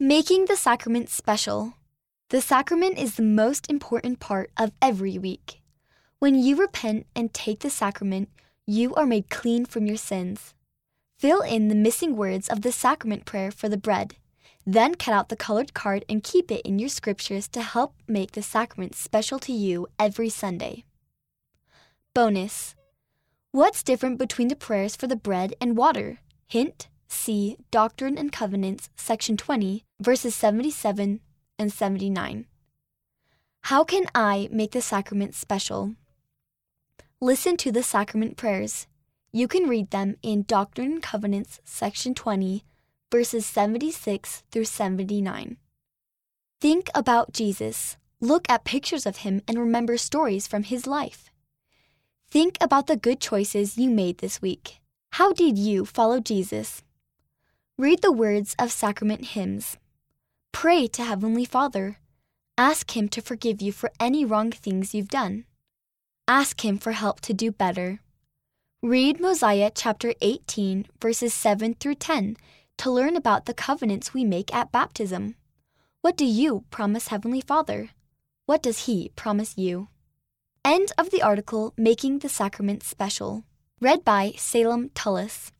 Making the sacrament special. The sacrament is the most important part of every week. When you repent and take the sacrament, you are made clean from your sins. Fill in the missing words of the sacrament prayer for the bread. Then cut out the colored card and keep it in your scriptures to help make the sacrament special to you every Sunday. Bonus What's different between the prayers for the bread and water? Hint See Doctrine and Covenants, section 20, verses 77 and 79. How can I make the sacrament special? Listen to the sacrament prayers. You can read them in Doctrine and Covenants, section 20, verses 76 through 79. Think about Jesus. Look at pictures of him and remember stories from his life. Think about the good choices you made this week. How did you follow Jesus? Read the words of sacrament hymns. Pray to Heavenly Father. Ask Him to forgive you for any wrong things you've done. Ask Him for help to do better. Read Mosiah chapter 18, verses 7 through 10 to learn about the covenants we make at baptism. What do you promise Heavenly Father? What does He promise you? End of the article Making the Sacrament Special. Read by Salem Tullis.